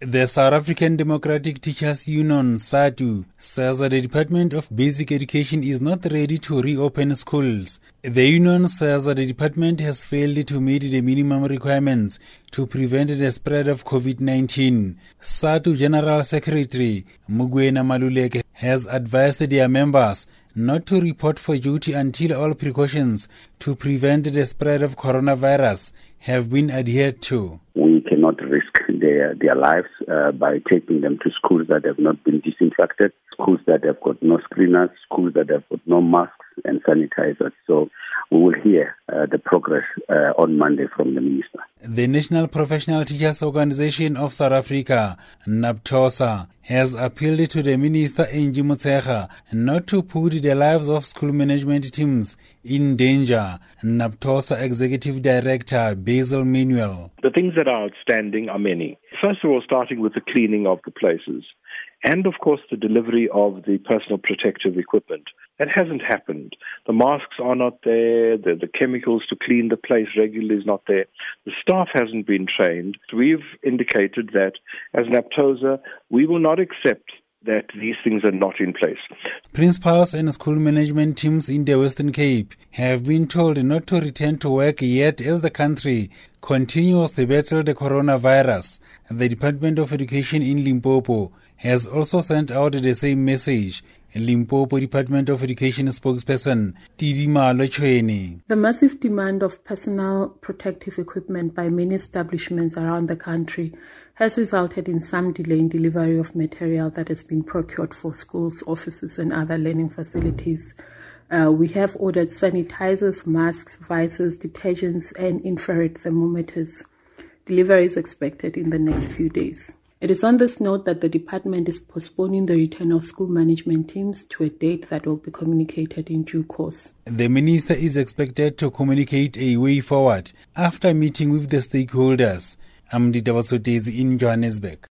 The South African Democratic Teachers Union, SADTU, says that the Department of Basic Education is not ready to reopen schools. The union says that the department has failed to meet the minimum requirements to prevent the spread of COVID-19. SADTU General Secretary Mugwena Maluleke has advised their members not to report for duty until all precautions to prevent the spread of coronavirus have been adhered to. We cannot risk their, their lives uh, by taking them to schools that have not been disinfected, schools that have got no screeners, schools that have got no masks and sanitizers. So we will hear uh, the progress uh, on Monday from the minister. The National Professional Teachers Organization of South Africa, NAPTOSA, has appealed to the Minister Angie Motshekga not to put the lives of school management teams in danger. NAPTOSA Executive Director Basil Manuel. The things that are outstanding are many. First of all, starting with the cleaning of the places and of course the delivery of the personal protective equipment. That hasn't happened. The masks are not there, the, the chemicals to clean the place regularly is not there, the staff hasn't been trained. We've indicated that as NAPTOSA, we will not accept that these things are not in place. Principals and school management teams in the Western Cape have been told not to return to work yet as the country continues to battle the coronavirus. The Department of Education in Limpopo has also sent out the same message. Limpopo Department of Education spokesperson Tidima Lochweni. The massive demand of personal protective equipment by many establishments around the country has resulted in some delay in delivery of material that has been procured for schools, offices, and other learning facilities. Uh, we have ordered sanitizers, masks, visors, detergents, and infrared thermometers. Delivery is expected in the next few days. It is on this note that the department is postponing the return of school management teams to a date that will be communicated in due course. The minister is expected to communicate a way forward after meeting with the stakeholders. I'm Dita in Johannesburg.